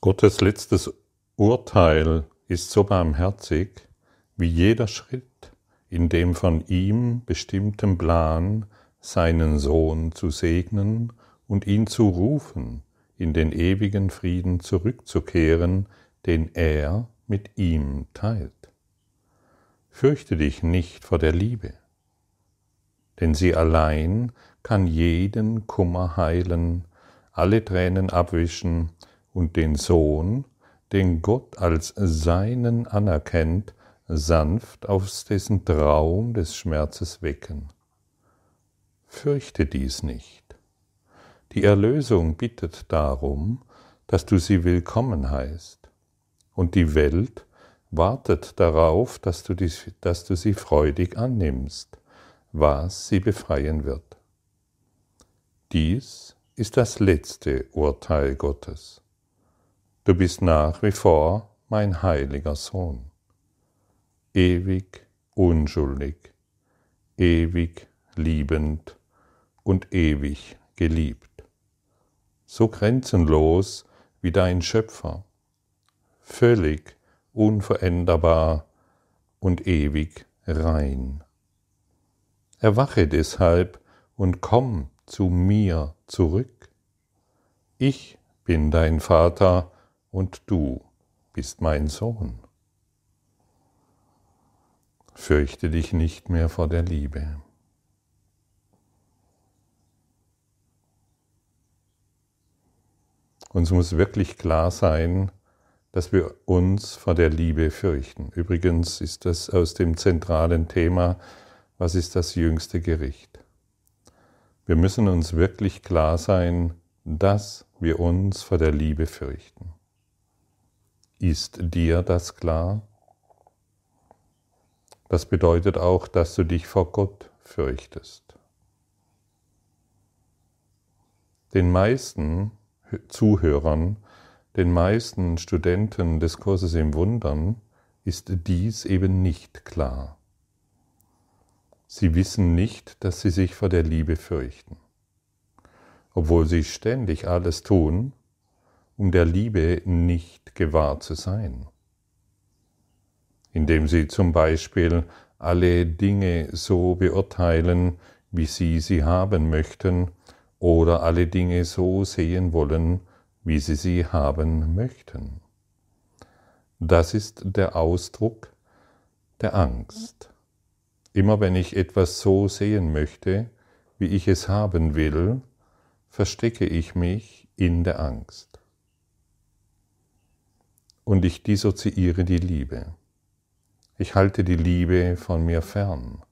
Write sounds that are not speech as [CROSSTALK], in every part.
Gottes letztes Urteil ist so barmherzig wie jeder Schritt in dem von ihm bestimmten Plan, seinen Sohn zu segnen und ihn zu rufen, in den ewigen Frieden zurückzukehren, den er mit ihm teilt. Fürchte dich nicht vor der Liebe, denn sie allein kann jeden Kummer heilen, alle Tränen abwischen und den Sohn, den Gott als seinen anerkennt, sanft aus dessen Traum des Schmerzes wecken. Fürchte dies nicht. Die Erlösung bittet darum, dass du sie willkommen heißt, und die Welt wartet darauf, dass du, die, dass du sie freudig annimmst, was sie befreien wird. Dies ist das letzte Urteil Gottes. Du bist nach wie vor mein heiliger Sohn, ewig unschuldig, ewig liebend und ewig geliebt, so grenzenlos wie dein Schöpfer, völlig unveränderbar und ewig rein. Erwache deshalb und komm zu mir zurück. Ich bin dein Vater, und du bist mein Sohn. Fürchte dich nicht mehr vor der Liebe. Uns muss wirklich klar sein, dass wir uns vor der Liebe fürchten. Übrigens ist das aus dem zentralen Thema, was ist das jüngste Gericht. Wir müssen uns wirklich klar sein, dass wir uns vor der Liebe fürchten. Ist dir das klar? Das bedeutet auch, dass du dich vor Gott fürchtest. Den meisten Zuhörern, den meisten Studenten des Kurses im Wundern ist dies eben nicht klar. Sie wissen nicht, dass sie sich vor der Liebe fürchten, obwohl sie ständig alles tun, um der Liebe nicht gewahr zu sein. Indem sie zum Beispiel alle Dinge so beurteilen, wie sie sie haben möchten, oder alle Dinge so sehen wollen, wie sie sie haben möchten. Das ist der Ausdruck der Angst. Immer wenn ich etwas so sehen möchte, wie ich es haben will, verstecke ich mich in der Angst und ich dissoziiere die Liebe. Ich halte die Liebe von mir fern.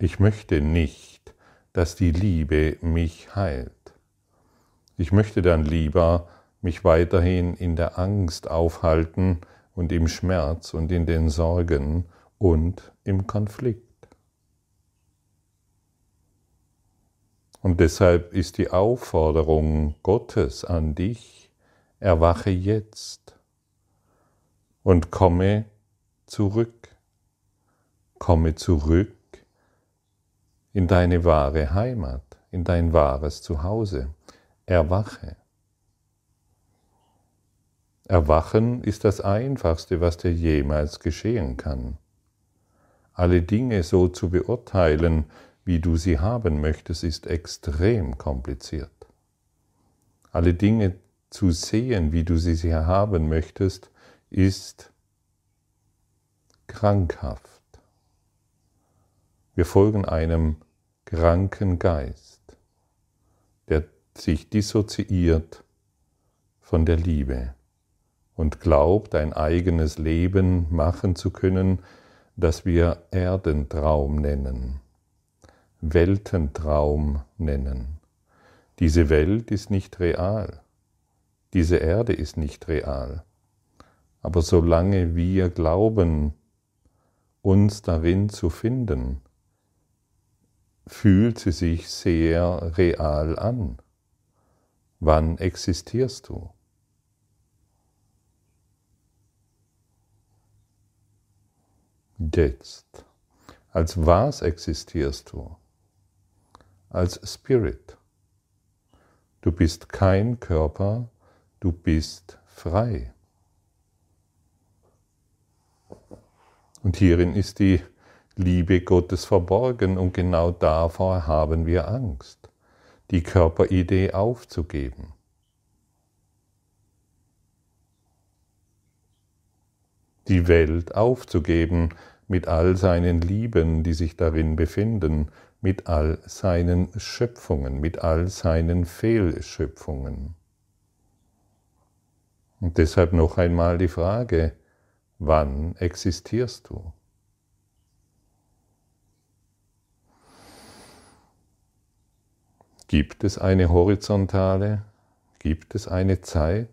Ich möchte nicht, dass die Liebe mich heilt. Ich möchte dann lieber mich weiterhin in der Angst aufhalten und im Schmerz und in den Sorgen und im Konflikt. Und deshalb ist die Aufforderung Gottes an dich, erwache jetzt und komme zurück, komme zurück in deine wahre Heimat, in dein wahres Zuhause. Erwache. Erwachen ist das Einfachste, was dir jemals geschehen kann. Alle Dinge so zu beurteilen, wie du sie haben möchtest, ist extrem kompliziert. Alle Dinge zu sehen, wie du sie haben möchtest, ist krankhaft. Wir folgen einem kranken Geist, der sich dissoziiert von der Liebe und glaubt, ein eigenes Leben machen zu können, das wir Erdentraum nennen, Weltentraum nennen. Diese Welt ist nicht real. Diese Erde ist nicht real. Aber solange wir glauben, uns darin zu finden, fühlt sie sich sehr real an. Wann existierst du? Jetzt. Als was existierst du? Als Spirit. Du bist kein Körper, du bist frei. Und hierin ist die Liebe Gottes verborgen und genau davor haben wir Angst, die Körperidee aufzugeben. Die Welt aufzugeben mit all seinen Lieben, die sich darin befinden, mit all seinen Schöpfungen, mit all seinen Fehlschöpfungen. Und deshalb noch einmal die Frage, wann existierst du? Gibt es eine horizontale? Gibt es eine Zeit?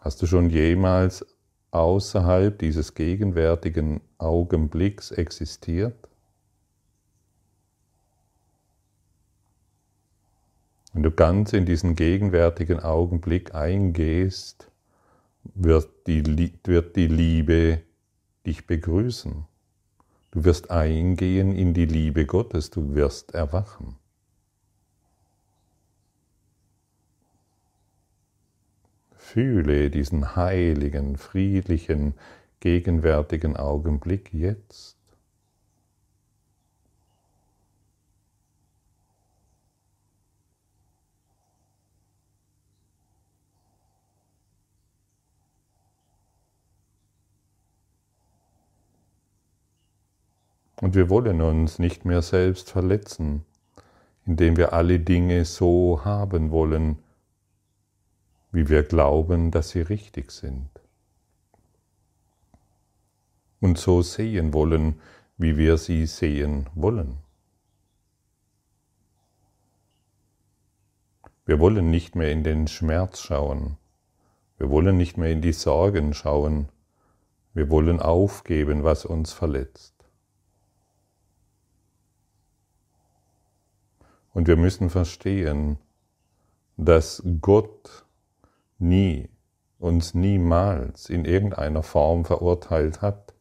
Hast du schon jemals außerhalb dieses gegenwärtigen Augenblicks existiert? Wenn du ganz in diesen gegenwärtigen Augenblick eingehst, wird die, wird die Liebe dich begrüßen. Du wirst eingehen in die Liebe Gottes, du wirst erwachen. Fühle diesen heiligen, friedlichen, gegenwärtigen Augenblick jetzt. Und wir wollen uns nicht mehr selbst verletzen, indem wir alle Dinge so haben wollen, wie wir glauben, dass sie richtig sind. Und so sehen wollen, wie wir sie sehen wollen. Wir wollen nicht mehr in den Schmerz schauen. Wir wollen nicht mehr in die Sorgen schauen. Wir wollen aufgeben, was uns verletzt. Und wir müssen verstehen, dass Gott nie, uns niemals in irgendeiner Form verurteilt hat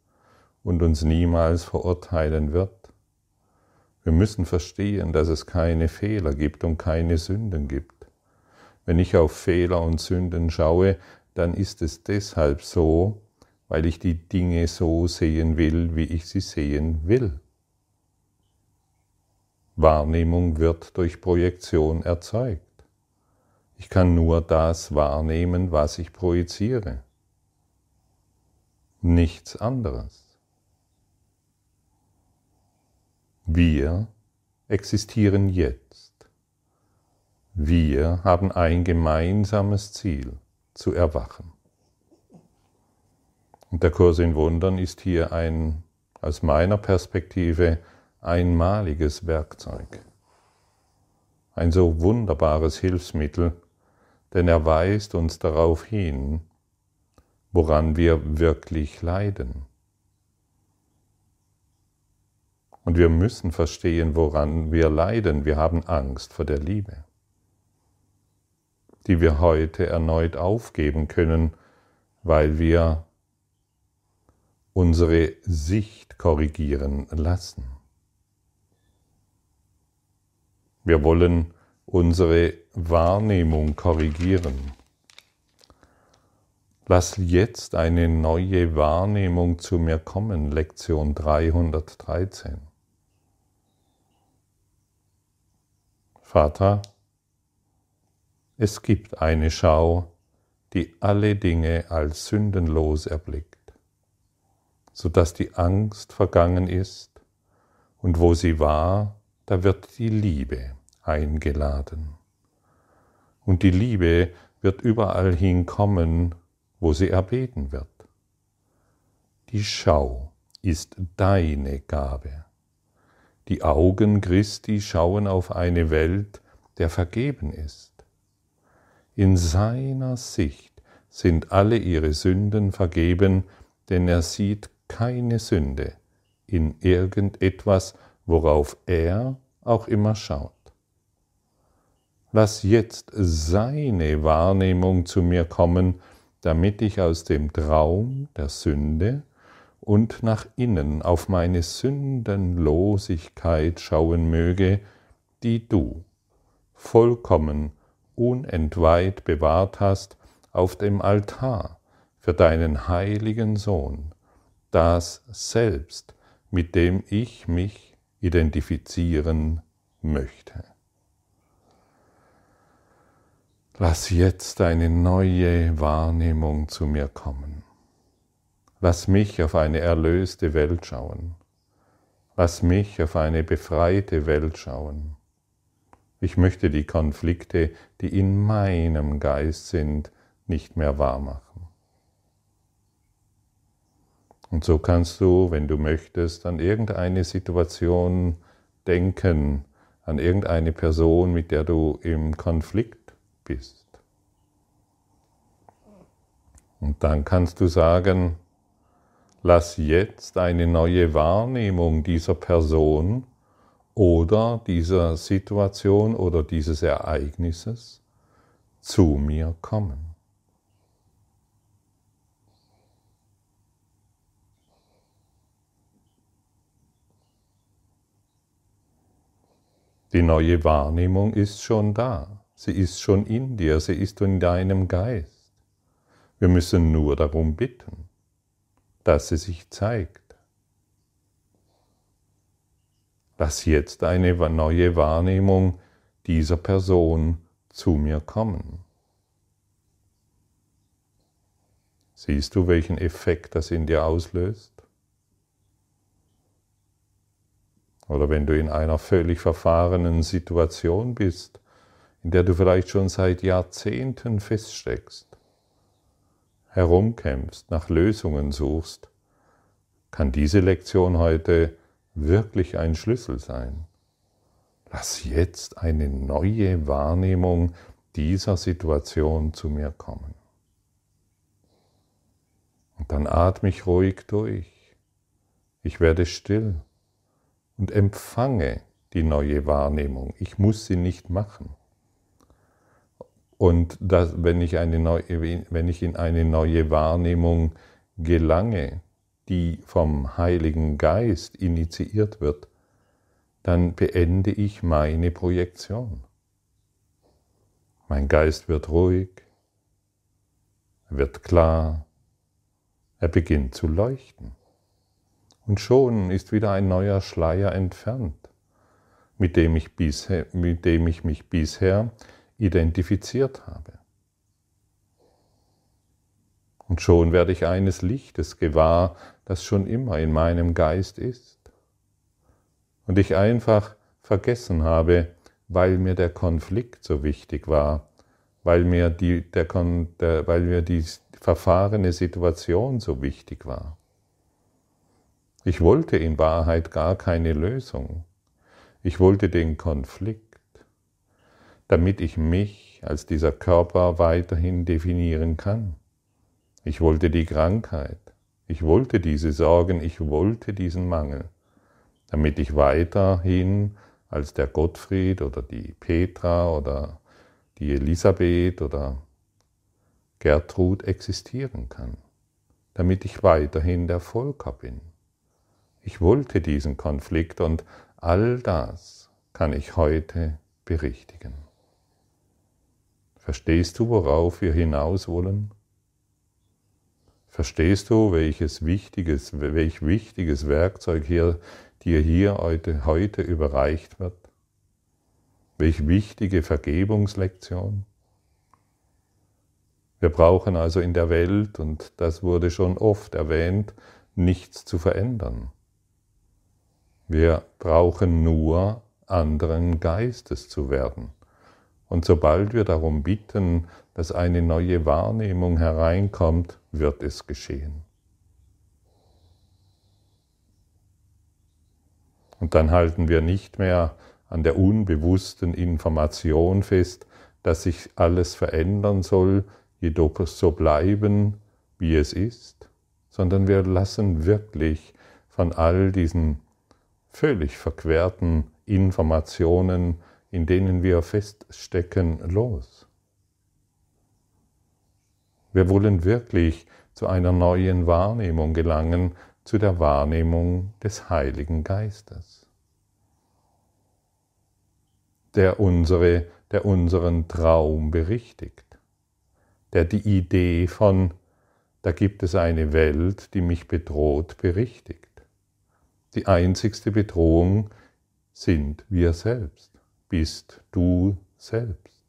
und uns niemals verurteilen wird. Wir müssen verstehen, dass es keine Fehler gibt und keine Sünden gibt. Wenn ich auf Fehler und Sünden schaue, dann ist es deshalb so, weil ich die Dinge so sehen will, wie ich sie sehen will. Wahrnehmung wird durch Projektion erzeugt. Ich kann nur das wahrnehmen, was ich projiziere. Nichts anderes. Wir existieren jetzt. Wir haben ein gemeinsames Ziel, zu erwachen. Und der Kurs in Wundern ist hier ein, aus meiner Perspektive, einmaliges Werkzeug. Ein so wunderbares Hilfsmittel, denn er weist uns darauf hin, woran wir wirklich leiden. Und wir müssen verstehen, woran wir leiden. Wir haben Angst vor der Liebe, die wir heute erneut aufgeben können, weil wir unsere Sicht korrigieren lassen. Wir wollen unsere Wahrnehmung korrigieren. Lass jetzt eine neue Wahrnehmung zu mir kommen, Lektion 313. Vater, es gibt eine Schau, die alle Dinge als sündenlos erblickt, sodass die Angst vergangen ist, und wo sie war, da wird die Liebe eingeladen. Und die Liebe wird überall hinkommen, wo sie erbeten wird. Die Schau ist deine Gabe. Die Augen Christi schauen auf eine Welt, der vergeben ist. In seiner Sicht sind alle ihre Sünden vergeben, denn er sieht keine Sünde in irgendetwas, worauf er auch immer schaut. Lass jetzt seine Wahrnehmung zu mir kommen, damit ich aus dem Traum der Sünde und nach innen auf meine Sündenlosigkeit schauen möge, die du vollkommen unentweiht bewahrt hast auf dem Altar für deinen heiligen Sohn, das Selbst, mit dem ich mich identifizieren möchte. Lass jetzt eine neue Wahrnehmung zu mir kommen. Lass mich auf eine erlöste Welt schauen. Lass mich auf eine befreite Welt schauen. Ich möchte die Konflikte, die in meinem Geist sind, nicht mehr wahrmachen. Und so kannst du, wenn du möchtest, an irgendeine Situation denken, an irgendeine Person, mit der du im Konflikt bist. Und dann kannst du sagen, lass jetzt eine neue Wahrnehmung dieser Person oder dieser Situation oder dieses Ereignisses zu mir kommen. Die neue Wahrnehmung ist schon da. Sie ist schon in dir, sie ist in deinem Geist. Wir müssen nur darum bitten, dass sie sich zeigt. Lass jetzt eine neue Wahrnehmung dieser Person zu mir kommen. Siehst du, welchen Effekt das in dir auslöst? Oder wenn du in einer völlig verfahrenen Situation bist, in der du vielleicht schon seit Jahrzehnten feststeckst, herumkämpfst, nach Lösungen suchst, kann diese Lektion heute wirklich ein Schlüssel sein. Lass jetzt eine neue Wahrnehmung dieser Situation zu mir kommen. Und dann atme ich ruhig durch. Ich werde still und empfange die neue Wahrnehmung. Ich muss sie nicht machen. Und das, wenn, ich eine neue, wenn ich in eine neue Wahrnehmung gelange, die vom Heiligen Geist initiiert wird, dann beende ich meine Projektion. Mein Geist wird ruhig, wird klar, er beginnt zu leuchten. Und schon ist wieder ein neuer Schleier entfernt, mit dem ich, bisher, mit dem ich mich bisher identifiziert habe. Und schon werde ich eines Lichtes gewahr, das schon immer in meinem Geist ist. Und ich einfach vergessen habe, weil mir der Konflikt so wichtig war, weil mir die, der, der, weil mir die verfahrene Situation so wichtig war. Ich wollte in Wahrheit gar keine Lösung. Ich wollte den Konflikt, damit ich mich als dieser Körper weiterhin definieren kann. Ich wollte die Krankheit, ich wollte diese Sorgen, ich wollte diesen Mangel, damit ich weiterhin als der Gottfried oder die Petra oder die Elisabeth oder Gertrud existieren kann, damit ich weiterhin der Volker bin. Ich wollte diesen Konflikt und all das kann ich heute berichtigen. Verstehst du, worauf wir hinaus wollen? Verstehst du, welches wichtiges, welch wichtiges Werkzeug hier, dir hier heute, heute überreicht wird? Welch wichtige Vergebungslektion? Wir brauchen also in der Welt, und das wurde schon oft erwähnt, nichts zu verändern. Wir brauchen nur anderen Geistes zu werden. Und sobald wir darum bitten, dass eine neue Wahrnehmung hereinkommt, wird es geschehen. Und dann halten wir nicht mehr an der unbewussten Information fest, dass sich alles verändern soll, jedoch so bleiben, wie es ist, sondern wir lassen wirklich von all diesen völlig verquerten Informationen, in denen wir feststecken, los. Wir wollen wirklich zu einer neuen Wahrnehmung gelangen, zu der Wahrnehmung des Heiligen Geistes. der, unsere, der unseren Traum berichtigt, der die Idee von, da gibt es eine Welt, die mich bedroht, berichtigt. Die einzigste Bedrohung sind wir selbst, bist du selbst.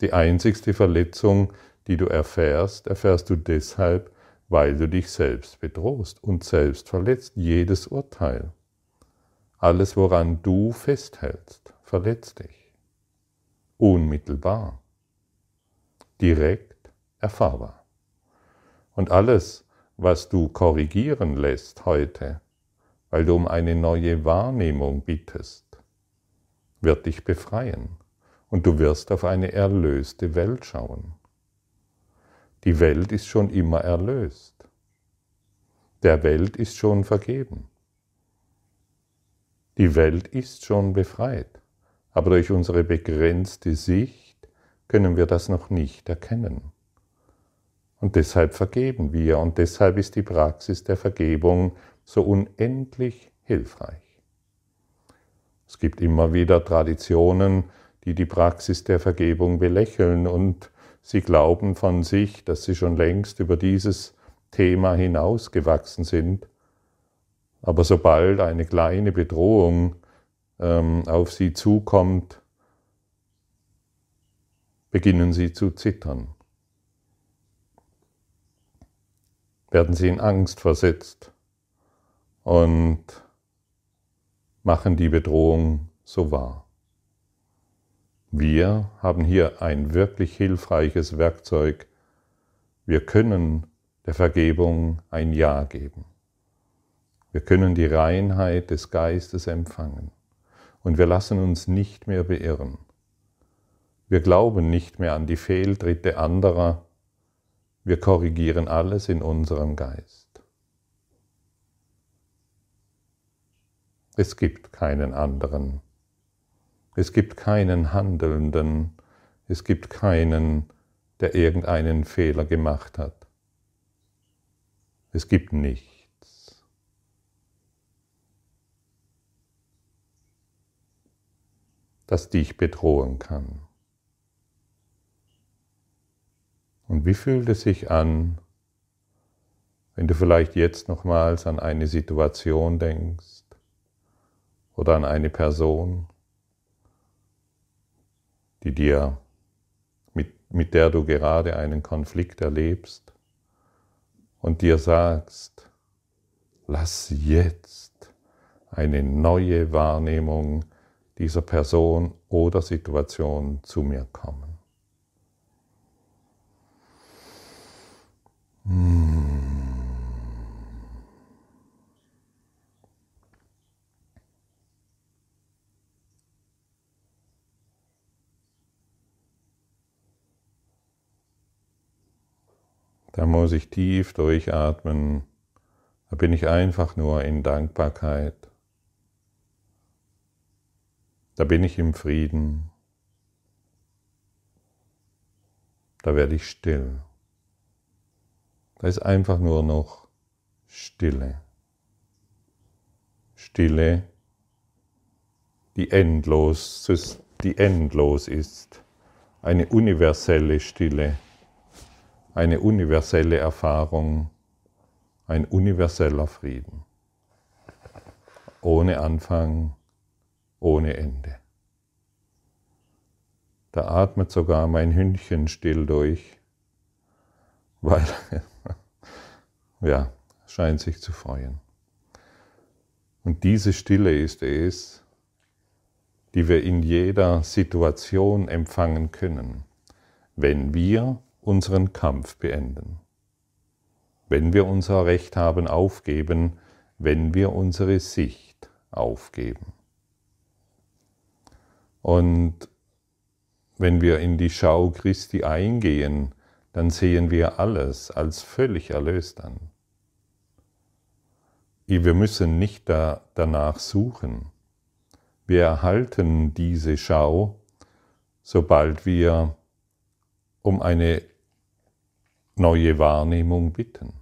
Die einzigste Verletzung, die du erfährst, erfährst du deshalb, weil du dich selbst bedrohst und selbst verletzt. Jedes Urteil, alles, woran du festhältst, verletzt dich. Unmittelbar, direkt erfahrbar. Und alles, was du korrigieren lässt heute, weil du um eine neue Wahrnehmung bittest, wird dich befreien und du wirst auf eine erlöste Welt schauen. Die Welt ist schon immer erlöst. Der Welt ist schon vergeben. Die Welt ist schon befreit, aber durch unsere begrenzte Sicht können wir das noch nicht erkennen. Und deshalb vergeben wir und deshalb ist die Praxis der Vergebung so unendlich hilfreich. Es gibt immer wieder Traditionen, die die Praxis der Vergebung belächeln und sie glauben von sich, dass sie schon längst über dieses Thema hinausgewachsen sind. Aber sobald eine kleine Bedrohung ähm, auf sie zukommt, beginnen sie zu zittern. Werden sie in Angst versetzt und machen die Bedrohung so wahr. Wir haben hier ein wirklich hilfreiches Werkzeug. Wir können der Vergebung ein Ja geben. Wir können die Reinheit des Geistes empfangen und wir lassen uns nicht mehr beirren. Wir glauben nicht mehr an die Fehltritte anderer, wir korrigieren alles in unserem Geist. Es gibt keinen anderen es gibt keinen Handelnden, es gibt keinen, der irgendeinen Fehler gemacht hat. Es gibt nichts. das dich bedrohen kann. Und wie fühlt es sich an, wenn du vielleicht jetzt nochmals an eine Situation denkst oder an eine Person, die dir, mit, mit der du gerade einen Konflikt erlebst und dir sagst, lass jetzt eine neue Wahrnehmung dieser Person oder Situation zu mir kommen. Mmh. Da muss ich tief durchatmen. Da bin ich einfach nur in Dankbarkeit. Da bin ich im Frieden. Da werde ich still. Da ist einfach nur noch Stille. Stille, die endlos, die endlos ist. Eine universelle Stille eine universelle Erfahrung, ein universeller Frieden. Ohne Anfang, ohne Ende. Da atmet sogar mein Hündchen still durch, weil, [LAUGHS] ja, scheint sich zu freuen. Und diese Stille ist es, die wir in jeder Situation empfangen können, wenn wir unseren Kampf beenden. Wenn wir unser Recht haben aufgeben, wenn wir unsere Sicht aufgeben. Und wenn wir in die Schau Christi eingehen, dann sehen wir alles als völlig erlöst an. Wir müssen nicht da, danach suchen. Wir erhalten diese Schau, sobald wir um eine neue Wahrnehmung bitten.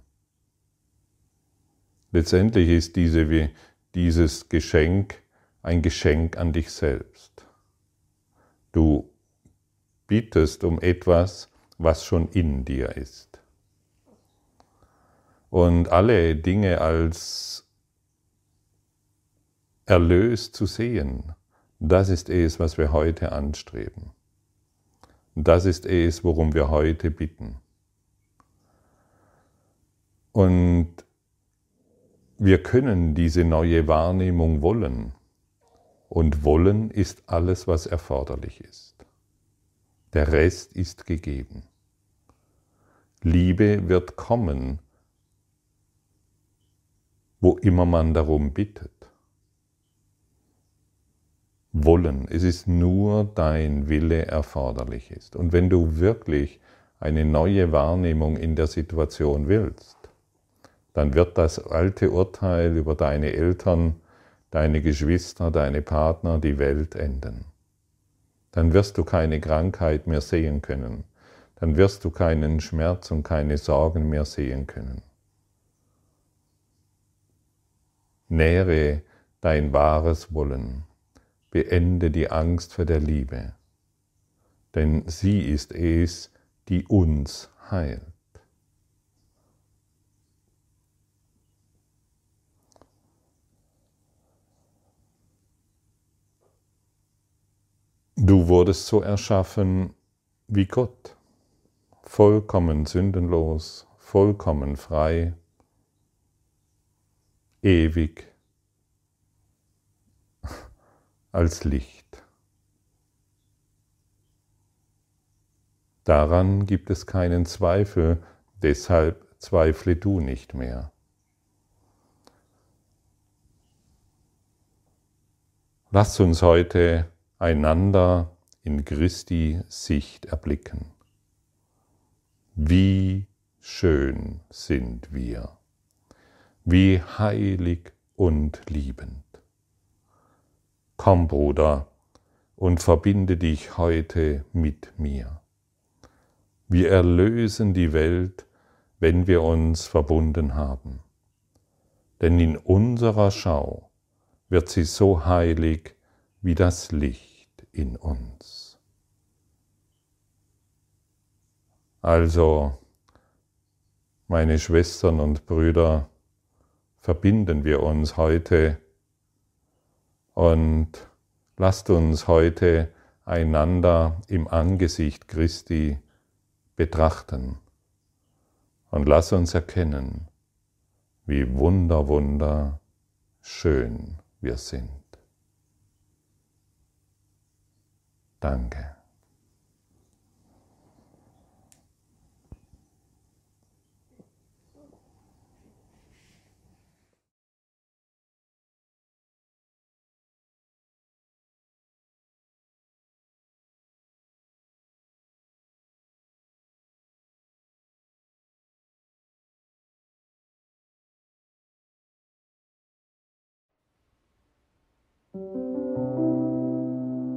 Letztendlich ist diese, dieses Geschenk ein Geschenk an dich selbst. Du bittest um etwas, was schon in dir ist. Und alle Dinge als Erlös zu sehen, das ist es, was wir heute anstreben. Das ist es, worum wir heute bitten. Und wir können diese neue Wahrnehmung wollen. Und wollen ist alles, was erforderlich ist. Der Rest ist gegeben. Liebe wird kommen, wo immer man darum bittet. Wollen, es ist nur dein Wille erforderlich ist. Und wenn du wirklich eine neue Wahrnehmung in der Situation willst, dann wird das alte Urteil über deine Eltern, deine Geschwister, deine Partner, die Welt enden. Dann wirst du keine Krankheit mehr sehen können. Dann wirst du keinen Schmerz und keine Sorgen mehr sehen können. Nähre dein wahres Wollen. Beende die Angst vor der Liebe. Denn sie ist es, die uns heilt. Du wurdest so erschaffen wie Gott, vollkommen sündenlos, vollkommen frei, ewig [LAUGHS] als Licht. Daran gibt es keinen Zweifel, deshalb zweifle du nicht mehr. Lass uns heute einander in Christi Sicht erblicken. Wie schön sind wir, wie heilig und liebend. Komm, Bruder, und verbinde dich heute mit mir. Wir erlösen die Welt, wenn wir uns verbunden haben. Denn in unserer Schau wird sie so heilig wie das Licht in uns. Also, meine Schwestern und Brüder, verbinden wir uns heute und lasst uns heute einander im Angesicht Christi betrachten und lass uns erkennen, wie wunder, wunder schön wir sind. Danke.